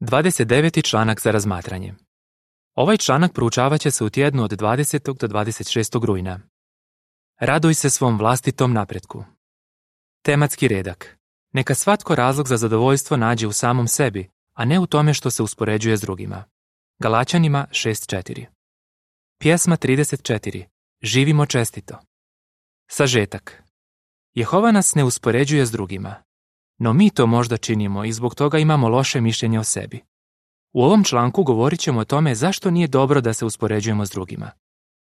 29. članak za razmatranje. Ovaj članak proučavat će se u tjednu od 20. do 26. rujna. Raduj se svom vlastitom napretku. Tematski redak. Neka svatko razlog za zadovoljstvo nađe u samom sebi, a ne u tome što se uspoređuje s drugima. Galačanima 6.4. Pjesma 34. Živimo čestito. Sažetak. Jehova nas ne uspoređuje s drugima. No mi to možda činimo i zbog toga imamo loše mišljenje o sebi. U ovom članku govorit ćemo o tome zašto nije dobro da se uspoređujemo s drugima.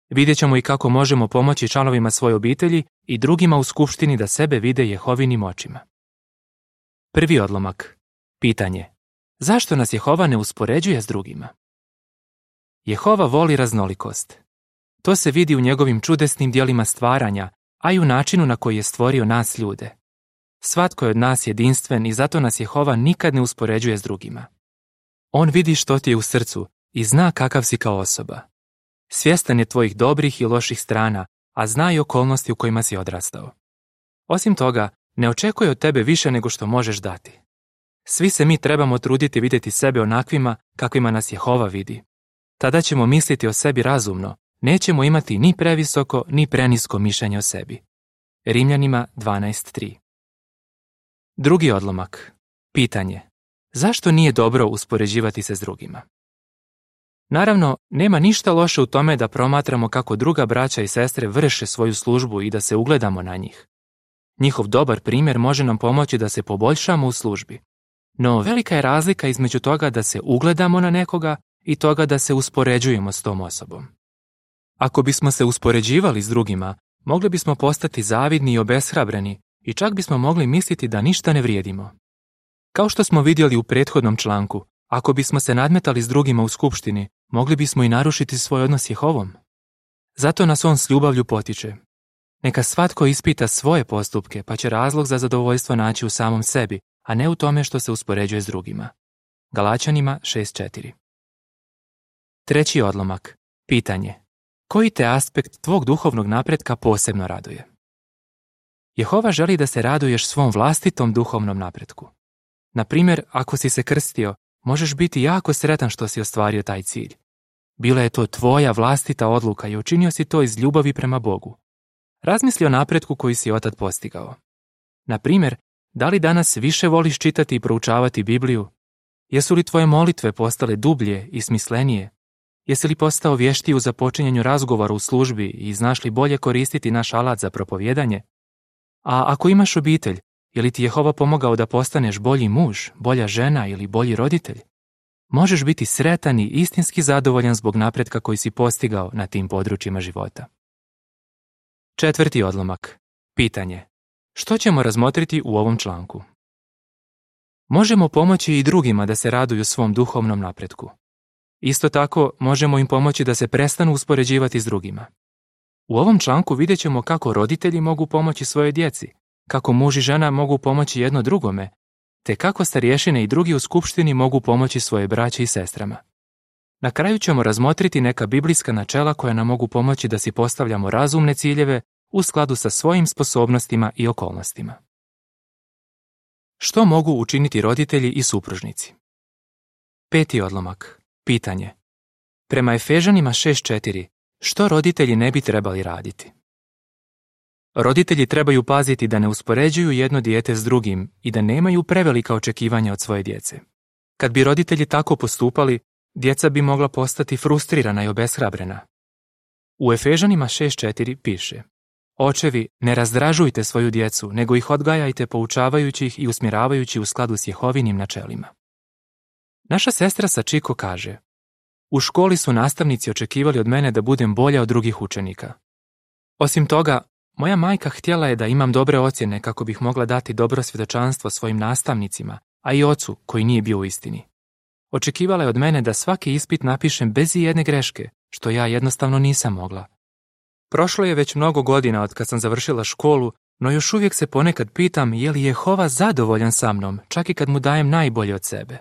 Vidjet ćemo i kako možemo pomoći članovima svoje obitelji i drugima u skupštini da sebe vide Jehovinim očima. Prvi odlomak. Pitanje. Zašto nas Jehova ne uspoređuje s drugima? Jehova voli raznolikost. To se vidi u njegovim čudesnim dijelima stvaranja, a i u načinu na koji je stvorio nas ljude. Svatko je od nas jedinstven i zato nas Jehova nikad ne uspoređuje s drugima. On vidi što ti je u srcu i zna kakav si kao osoba. Svjestan je tvojih dobrih i loših strana, a zna i okolnosti u kojima si odrastao. Osim toga, ne očekuje od tebe više nego što možeš dati. Svi se mi trebamo truditi vidjeti sebe onakvima kakvima nas Jehova vidi. Tada ćemo misliti o sebi razumno, nećemo imati ni previsoko ni prenisko mišljenje o sebi. Rimljanima 12.3 Drugi odlomak. Pitanje. Zašto nije dobro uspoređivati se s drugima? Naravno, nema ništa loše u tome da promatramo kako druga braća i sestre vrše svoju službu i da se ugledamo na njih. Njihov dobar primjer može nam pomoći da se poboljšamo u službi. No velika je razlika između toga da se ugledamo na nekoga i toga da se uspoređujemo s tom osobom. Ako bismo se uspoređivali s drugima, mogli bismo postati zavidni i obeshrabreni i čak bismo mogli misliti da ništa ne vrijedimo. Kao što smo vidjeli u prethodnom članku, ako bismo se nadmetali s drugima u skupštini, mogli bismo i narušiti svoj odnos Jehovom. Zato nas on s ljubavlju potiče. Neka svatko ispita svoje postupke, pa će razlog za zadovoljstvo naći u samom sebi, a ne u tome što se uspoređuje s drugima. Galačanima 6.4 Treći odlomak. Pitanje. Koji te aspekt tvog duhovnog napretka posebno raduje? Jehova želi da se raduješ svom vlastitom duhovnom napretku. Na primjer, ako si se krstio, možeš biti jako sretan što si ostvario taj cilj. Bila je to tvoja vlastita odluka i učinio si to iz ljubavi prema Bogu. Razmisli o napretku koji si otad postigao. Na primjer, da li danas više voliš čitati i proučavati Bibliju? Jesu li tvoje molitve postale dublje i smislenije? Jesi li postao vještiji u započinjanju razgovora u službi i znaš li bolje koristiti naš alat za propovjedanje? A ako imaš obitelj, je li ti Jehova pomogao da postaneš bolji muž, bolja žena ili bolji roditelj? Možeš biti sretan i istinski zadovoljan zbog napretka koji si postigao na tim područjima života. Četvrti odlomak. Pitanje. Što ćemo razmotriti u ovom članku? Možemo pomoći i drugima da se raduju svom duhovnom napretku. Isto tako, možemo im pomoći da se prestanu uspoređivati s drugima. U ovom članku vidjet ćemo kako roditelji mogu pomoći svojoj djeci, kako muž i žena mogu pomoći jedno drugome, te kako starješine i drugi u skupštini mogu pomoći svoje braće i sestrama. Na kraju ćemo razmotriti neka biblijska načela koja nam mogu pomoći da si postavljamo razumne ciljeve u skladu sa svojim sposobnostima i okolnostima. Što mogu učiniti roditelji i supružnici? Peti odlomak. Pitanje. Prema Efežanima 6.4 što roditelji ne bi trebali raditi? Roditelji trebaju paziti da ne uspoređuju jedno dijete s drugim i da nemaju prevelika očekivanja od svoje djece. Kad bi roditelji tako postupali, djeca bi mogla postati frustrirana i obeshrabrena. U Efežanima 6.4 piše Očevi, ne razdražujte svoju djecu, nego ih odgajajte poučavajući ih i usmjeravajući u skladu s Jehovinim načelima. Naša sestra Sačiko kaže u školi su nastavnici očekivali od mene da budem bolja od drugih učenika. Osim toga, moja majka htjela je da imam dobre ocjene kako bih mogla dati dobro svjedočanstvo svojim nastavnicima, a i ocu koji nije bio u istini. Očekivala je od mene da svaki ispit napišem bez i jedne greške, što ja jednostavno nisam mogla. Prošlo je već mnogo godina od kad sam završila školu, no još uvijek se ponekad pitam je li Jehova zadovoljan sa mnom, čak i kad mu dajem najbolje od sebe.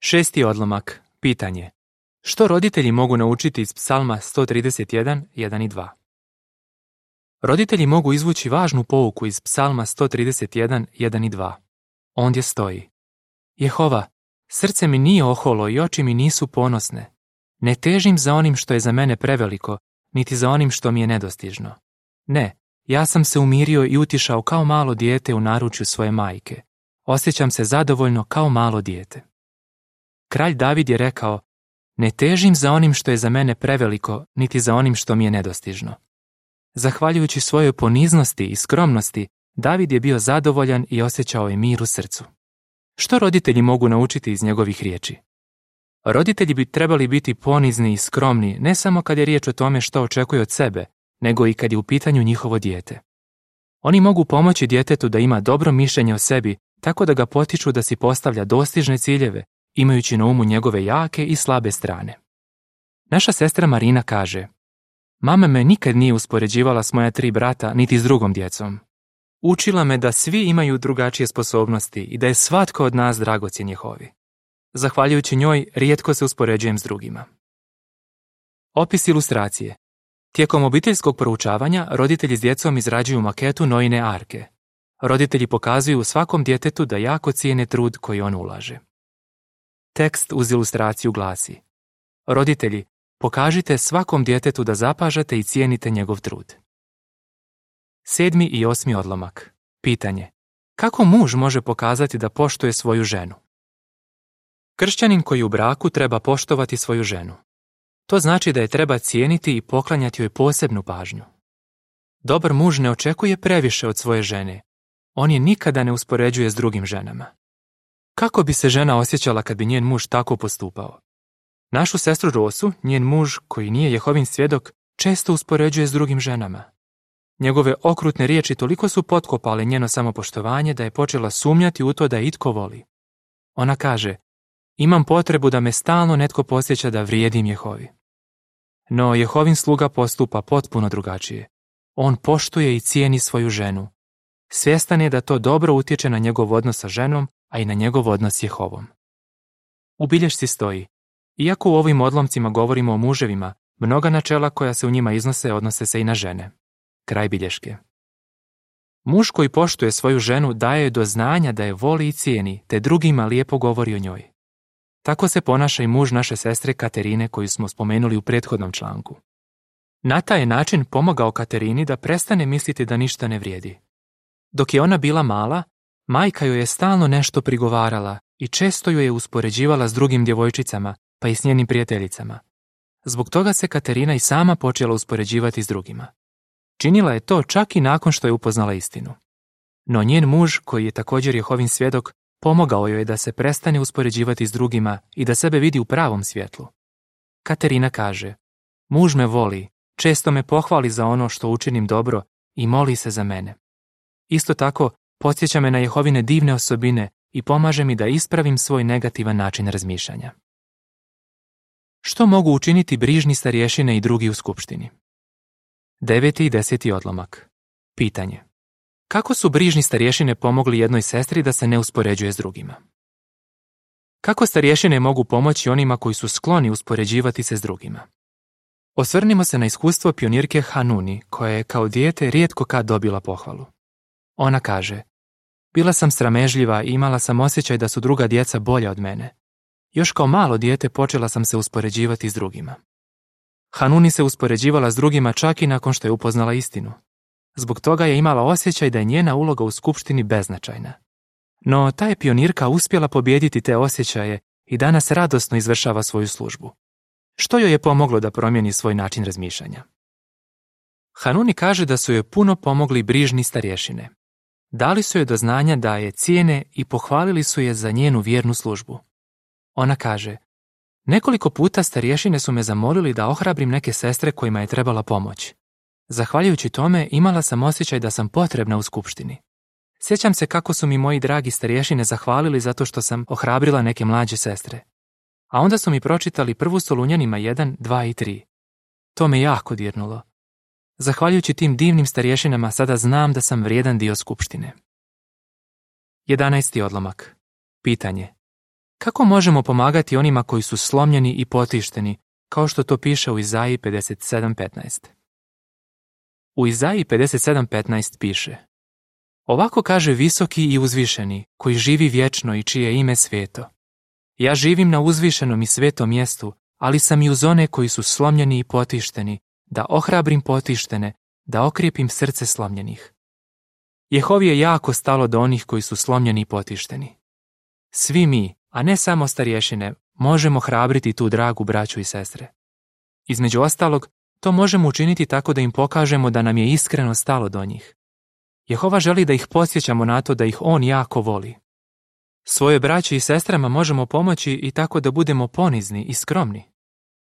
Šesti odlomak. Pitanje. Što roditelji mogu naučiti iz psalma 131, 1 i 2? Roditelji mogu izvući važnu pouku iz psalma 131, 1 i 2. Ondje stoji. Jehova, Srce mi nije oholo i oči mi nisu ponosne. Ne težim za onim što je za mene preveliko, niti za onim što mi je nedostižno. Ne, ja sam se umirio i utišao kao malo dijete u naručju svoje majke. Osjećam se zadovoljno kao malo dijete. Kralj David je rekao, ne težim za onim što je za mene preveliko, niti za onim što mi je nedostižno. Zahvaljujući svojoj poniznosti i skromnosti, David je bio zadovoljan i osjećao je mir u srcu. Što roditelji mogu naučiti iz njegovih riječi? Roditelji bi trebali biti ponizni i skromni ne samo kad je riječ o tome što očekuje od sebe, nego i kad je u pitanju njihovo dijete. Oni mogu pomoći djetetu da ima dobro mišljenje o sebi, tako da ga potiču da si postavlja dostižne ciljeve, imajući na umu njegove jake i slabe strane. Naša sestra Marina kaže, Mama me nikad nije uspoređivala s moja tri brata, niti s drugom djecom. Učila me da svi imaju drugačije sposobnosti i da je svatko od nas dragocjen Jehovi. Zahvaljujući njoj, rijetko se uspoređujem s drugima. Opis ilustracije. Tijekom obiteljskog proučavanja roditelji s djecom izrađuju maketu Nojine arke. Roditelji pokazuju svakom djetetu da jako cijene trud koji on ulaže. Tekst uz ilustraciju glasi Roditelji, pokažite svakom djetetu da zapažate i cijenite njegov trud. Sedmi i osmi odlomak. Pitanje. Kako muž može pokazati da poštuje svoju ženu? Kršćanin koji u braku treba poštovati svoju ženu. To znači da je treba cijeniti i poklanjati joj posebnu pažnju. Dobar muž ne očekuje previše od svoje žene. On je nikada ne uspoređuje s drugim ženama. Kako bi se žena osjećala kad bi njen muž tako postupao? Našu sestru Rosu, njen muž, koji nije Jehovin svjedok, često uspoređuje s drugim ženama. Njegove okrutne riječi toliko su potkopale njeno samopoštovanje da je počela sumnjati u to da itko voli. Ona kaže, imam potrebu da me stalno netko posjeća da vrijedim Jehovi. No Jehovin sluga postupa potpuno drugačije. On poštuje i cijeni svoju ženu. Svjestan je da to dobro utječe na njegov odnos sa ženom, a i na njegov odnos s Jehovom. U bilješci stoji, iako u ovim odlomcima govorimo o muževima, mnoga načela koja se u njima iznose odnose se i na žene. Kraj bilješke. Muž koji poštuje svoju ženu daje joj do znanja da je voli i cijeni, te drugima lijepo govori o njoj. Tako se ponaša i muž naše sestre Katerine koju smo spomenuli u prethodnom članku. Na taj način pomogao Katerini da prestane misliti da ništa ne vrijedi. Dok je ona bila mala, majka joj je stalno nešto prigovarala i često ju je uspoređivala s drugim djevojčicama, pa i s njenim prijateljicama. Zbog toga se Katerina i sama počela uspoređivati s drugima. Činila je to čak i nakon što je upoznala istinu. No njen muž, koji je također Jehovin svjedok, pomogao joj je da se prestane uspoređivati s drugima i da sebe vidi u pravom svjetlu. Katerina kaže, muž me voli, često me pohvali za ono što učinim dobro i moli se za mene. Isto tako, podsjeća me na Jehovine divne osobine i pomaže mi da ispravim svoj negativan način razmišljanja. Što mogu učiniti brižni starješine i drugi u skupštini? Deveti i deseti odlomak. Pitanje. Kako su brižni starješine pomogli jednoj sestri da se ne uspoređuje s drugima? Kako starješine mogu pomoći onima koji su skloni uspoređivati se s drugima? Osvrnimo se na iskustvo pionirke Hanuni, koja je kao dijete rijetko kad dobila pohvalu. Ona kaže, bila sam sramežljiva i imala sam osjećaj da su druga djeca bolja od mene. Još kao malo dijete počela sam se uspoređivati s drugima. Hanuni se uspoređivala s drugima čak i nakon što je upoznala istinu. Zbog toga je imala osjećaj da je njena uloga u skupštini beznačajna. No ta je pionirka uspjela pobijediti te osjećaje i danas radosno izvršava svoju službu. Što joj je pomoglo da promijeni svoj način razmišljanja? Hanuni kaže da su joj puno pomogli brižni starješine. Dali su joj do znanja da je cijene i pohvalili su je za njenu vjernu službu. Ona kaže, nekoliko puta starješine su me zamolili da ohrabrim neke sestre kojima je trebala pomoć. Zahvaljujući tome imala sam osjećaj da sam potrebna u skupštini. Sjećam se kako su mi moji dragi starješine zahvalili zato što sam ohrabrila neke mlađe sestre. A onda su mi pročitali prvu Solunjanima 1, 2 i 3. To me jako dirnulo. Zahvaljujući tim divnim starješinama sada znam da sam vrijedan dio skupštine. 11. odlomak. Pitanje. Kako možemo pomagati onima koji su slomljeni i potišteni, kao što to piše u Izaiji 57.15? U Izaiji 57.15 piše Ovako kaže visoki i uzvišeni, koji živi vječno i čije ime sveto. Ja živim na uzvišenom i svetom mjestu, ali sam i uz one koji su slomljeni i potišteni, da ohrabrim potištene, da okrijepim srce slomljenih. Jehovi je jako stalo do onih koji su slomljeni i potišteni. Svi mi, a ne samo starješine, možemo hrabriti tu dragu braću i sestre. Između ostalog, to možemo učiniti tako da im pokažemo da nam je iskreno stalo do njih. Jehova želi da ih posjećamo na to da ih On jako voli. Svoje braći i sestrama možemo pomoći i tako da budemo ponizni i skromni.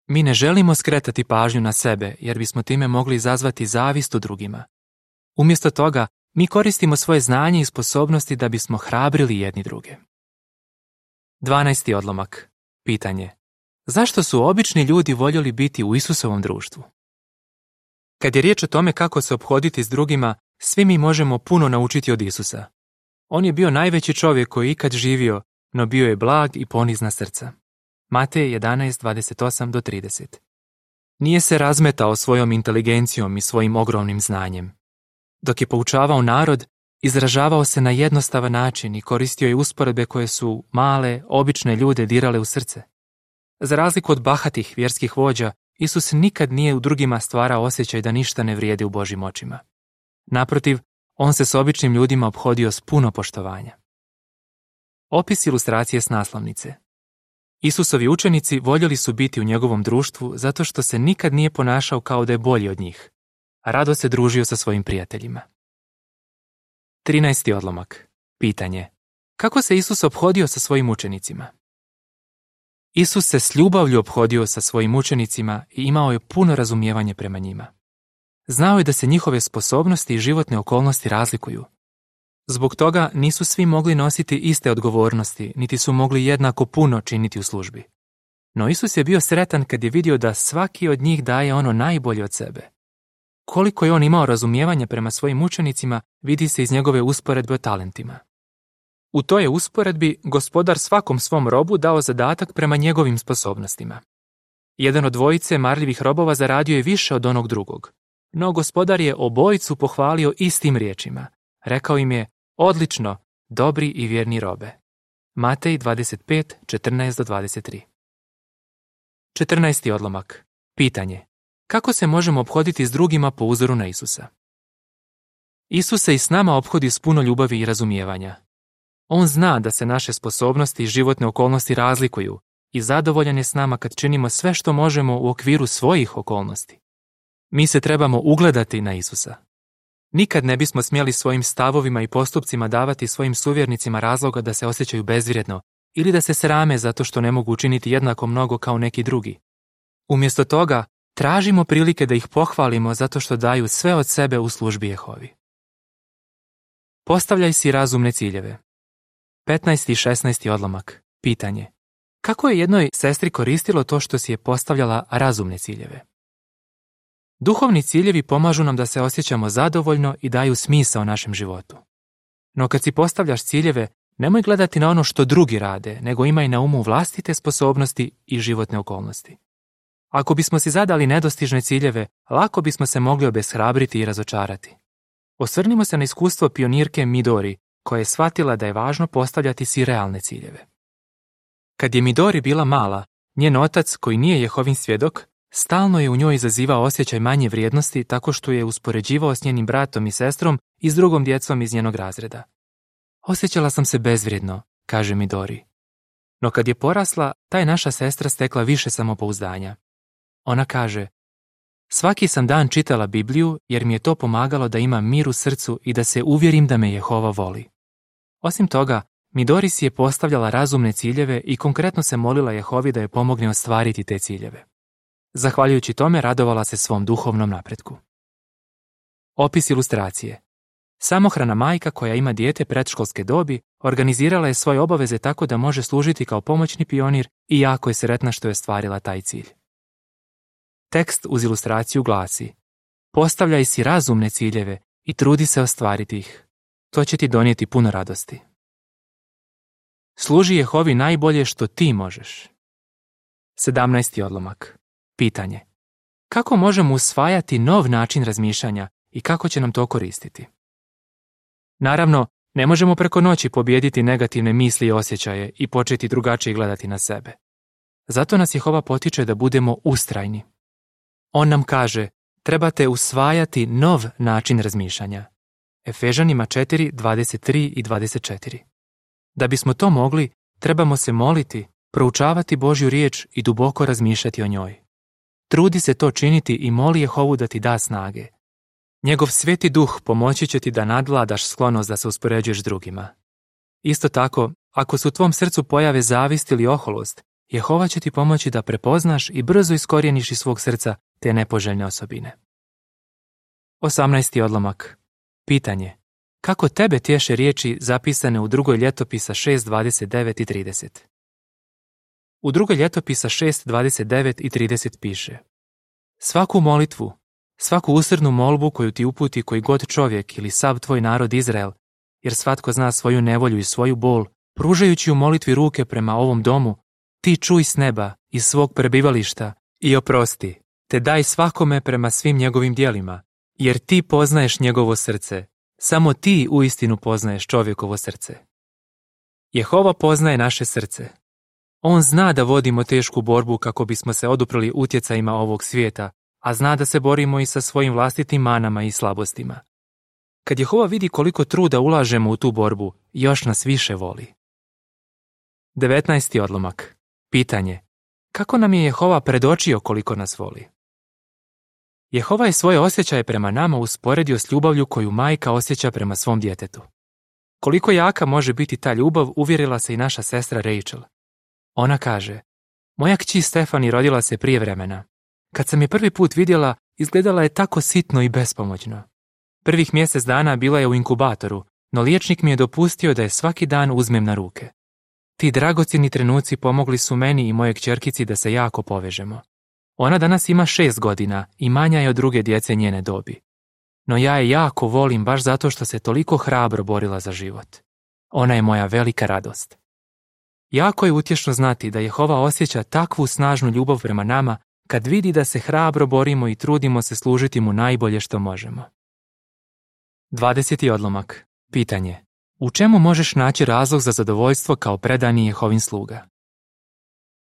Mi ne želimo skretati pažnju na sebe jer bismo time mogli izazvati zavist u drugima. Umjesto toga, mi koristimo svoje znanje i sposobnosti da bismo hrabrili jedni druge. 12. odlomak. Pitanje. Zašto su obični ljudi voljeli biti u Isusovom društvu? Kad je riječ o tome kako se obhoditi s drugima, svi mi možemo puno naučiti od Isusa. On je bio najveći čovjek koji je ikad živio, no bio je blag i ponizna srca. Matej 11.28 do 30. Nije se razmetao svojom inteligencijom i svojim ogromnim znanjem. Dok je poučavao narod, izražavao se na jednostavan način i koristio je usporedbe koje su male, obične ljude dirale u srce. Za razliku od bahatih vjerskih vođa, Isus nikad nije u drugima stvarao osjećaj da ništa ne vrijedi u Božim očima. Naprotiv, on se s običnim ljudima obhodio s puno poštovanja. Opis ilustracije s naslovnice. Isusovi učenici voljeli su biti u njegovom društvu zato što se nikad nije ponašao kao da je bolji od njih, a rado se družio sa svojim prijateljima. 13. odlomak. Pitanje. Kako se Isus obhodio sa svojim učenicima? Isus se s ljubavlju obhodio sa svojim učenicima i imao je puno razumijevanje prema njima. Znao je da se njihove sposobnosti i životne okolnosti razlikuju. Zbog toga nisu svi mogli nositi iste odgovornosti, niti su mogli jednako puno činiti u službi. No Isus je bio sretan kad je vidio da svaki od njih daje ono najbolje od sebe. Koliko je on imao razumijevanja prema svojim učenicima, vidi se iz njegove usporedbe o talentima. U toj usporedbi gospodar svakom svom robu dao zadatak prema njegovim sposobnostima. Jedan od dvojice marljivih robova zaradio je više od onog drugog. No gospodar je obojicu pohvalio istim riječima. Rekao im je, odlično, dobri i vjerni robe. Matej 25, 14 do 23 14. odlomak. Pitanje. Kako se možemo obhoditi s drugima po uzoru na Isusa? Isus se i s nama obhodi s puno ljubavi i razumijevanja. On zna da se naše sposobnosti i životne okolnosti razlikuju i zadovoljan je s nama kad činimo sve što možemo u okviru svojih okolnosti. Mi se trebamo ugledati na Isusa. Nikad ne bismo smjeli svojim stavovima i postupcima davati svojim suvjernicima razloga da se osjećaju bezvrijedno ili da se srame zato što ne mogu učiniti jednako mnogo kao neki drugi. Umjesto toga, tražimo prilike da ih pohvalimo zato što daju sve od sebe u službi Jehovi. Postavljaj si razumne ciljeve. 15. i 16. odlomak. Pitanje. Kako je jednoj sestri koristilo to što si je postavljala razumne ciljeve? Duhovni ciljevi pomažu nam da se osjećamo zadovoljno i daju smisao našem životu. No kad si postavljaš ciljeve, nemoj gledati na ono što drugi rade, nego imaj na umu vlastite sposobnosti i životne okolnosti. Ako bismo si zadali nedostižne ciljeve, lako bismo se mogli obeshrabriti i razočarati. Osvrnimo se na iskustvo pionirke Midori, koja je shvatila da je važno postavljati si realne ciljeve. Kad je Midori bila mala, njen otac, koji nije Jehovin svjedok, Stalno je u njoj izazivao osjećaj manje vrijednosti tako što je uspoređivao s njenim bratom i sestrom i s drugom djecom iz njenog razreda. Osjećala sam se bezvrijedno, kaže mi Dori. No kad je porasla, ta je naša sestra stekla više samopouzdanja. Ona kaže, svaki sam dan čitala Bibliju jer mi je to pomagalo da imam mir u srcu i da se uvjerim da me Jehova voli. Osim toga, Midori je postavljala razumne ciljeve i konkretno se molila Jehovi da je pomogne ostvariti te ciljeve. Zahvaljujući tome radovala se svom duhovnom napretku. Opis ilustracije. Samohrana majka koja ima dijete predškolske dobi organizirala je svoje obaveze tako da može služiti kao pomoćni pionir i jako je sretna što je stvarila taj cilj. Tekst uz ilustraciju glasi Postavljaj si razumne ciljeve i trudi se ostvariti ih. To će ti donijeti puno radosti. Služi Jehovi najbolje što ti možeš. 17. odlomak. Pitanje. Kako možemo usvajati nov način razmišljanja i kako će nam to koristiti? Naravno, Ne možemo preko noći pobijediti negativne misli i osjećaje i početi drugačije gledati na sebe. Zato nas Jehova potiče da budemo ustrajni. On nam kaže, trebate usvajati nov način razmišljanja. Efežanima 4, 23 i 24. Da bismo to mogli, trebamo se moliti, proučavati Božju riječ i duboko razmišljati o njoj. Trudi se to činiti i moli Jehovu da ti da snage. Njegov sveti duh pomoći će ti da nadvladaš sklonost da se uspoređuješ drugima. Isto tako, ako su u tvom srcu pojave zavist ili oholost, Jehova će ti pomoći da prepoznaš i brzo iskorijeniš iz svog srca te nepoželjne osobine. 18. odlomak. Pitanje. Kako tebe tješe riječi zapisane u drugoj ljetopisa 6.29 i 30? U drugoj ljetopisa 6.29 i 30 piše Svaku molitvu, svaku usrednu molbu koju ti uputi koji god čovjek ili sav tvoj narod Izrael, jer svatko zna svoju nevolju i svoju bol, pružajući u molitvi ruke prema ovom domu, ti čuj s neba, iz svog prebivališta i oprosti, te daj svakome prema svim njegovim dijelima, jer ti poznaješ njegovo srce, samo ti uistinu poznaješ čovjekovo srce. Jehova poznaje naše srce. On zna da vodimo tešku borbu kako bismo se oduprli utjecajima ovog svijeta, a zna da se borimo i sa svojim vlastitim manama i slabostima. Kad Jehova vidi koliko truda ulažemo u tu borbu, još nas više voli. 19. odlomak. Pitanje. Kako nam je Jehova predočio koliko nas voli? Jehova je svoje osjećaje prema nama usporedio s ljubavlju koju majka osjeća prema svom djetetu. Koliko jaka može biti ta ljubav uvjerila se i naša sestra Rachel. Ona kaže, moja kći Stefani rodila se prije vremena. Kad sam je prvi put vidjela, izgledala je tako sitno i bespomoćno. Prvih mjesec dana bila je u inkubatoru, no liječnik mi je dopustio da je svaki dan uzmem na ruke. Ti dragocjeni trenuci pomogli su meni i moje kćerkici da se jako povežemo. Ona danas ima šest godina i manja je od druge djece njene dobi. No ja je jako volim baš zato što se toliko hrabro borila za život. Ona je moja velika radost. Jako je utješno znati da Jehova osjeća takvu snažnu ljubav prema nama kad vidi da se hrabro borimo i trudimo se služiti mu najbolje što možemo. 20. odlomak. Pitanje. U čemu možeš naći razlog za zadovoljstvo kao predani Jehovin sluga?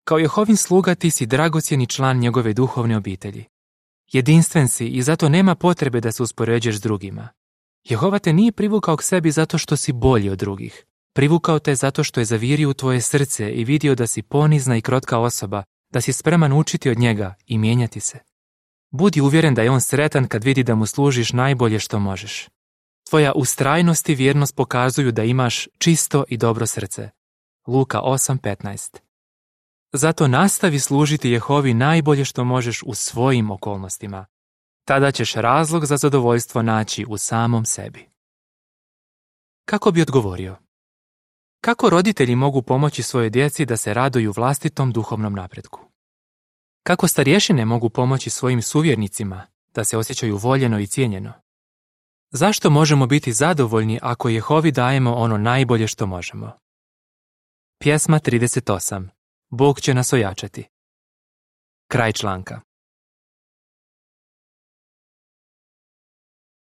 Kao Jehovin sluga ti si dragocjeni član njegove duhovne obitelji. Jedinstven si i zato nema potrebe da se uspoređuješ s drugima. Jehova te nije privukao k sebi zato što si bolji od drugih. Privukao te zato što je zavirio u tvoje srce i vidio da si ponizna i krotka osoba, da si spreman učiti od njega i mijenjati se. Budi uvjeren da je on sretan kad vidi da mu služiš najbolje što možeš. Tvoja ustrajnost i vjernost pokazuju da imaš čisto i dobro srce. Luka 8.15 Zato nastavi služiti Jehovi najbolje što možeš u svojim okolnostima. Tada ćeš razlog za zadovoljstvo naći u samom sebi. Kako bi odgovorio? Kako roditelji mogu pomoći svojoj djeci da se raduju vlastitom duhovnom napretku? Kako starješine mogu pomoći svojim suvjernicima da se osjećaju voljeno i cijenjeno? Zašto možemo biti zadovoljni ako Jehovi dajemo ono najbolje što možemo? Pjesma 38. Bog će nas ojačati. Kraj članka.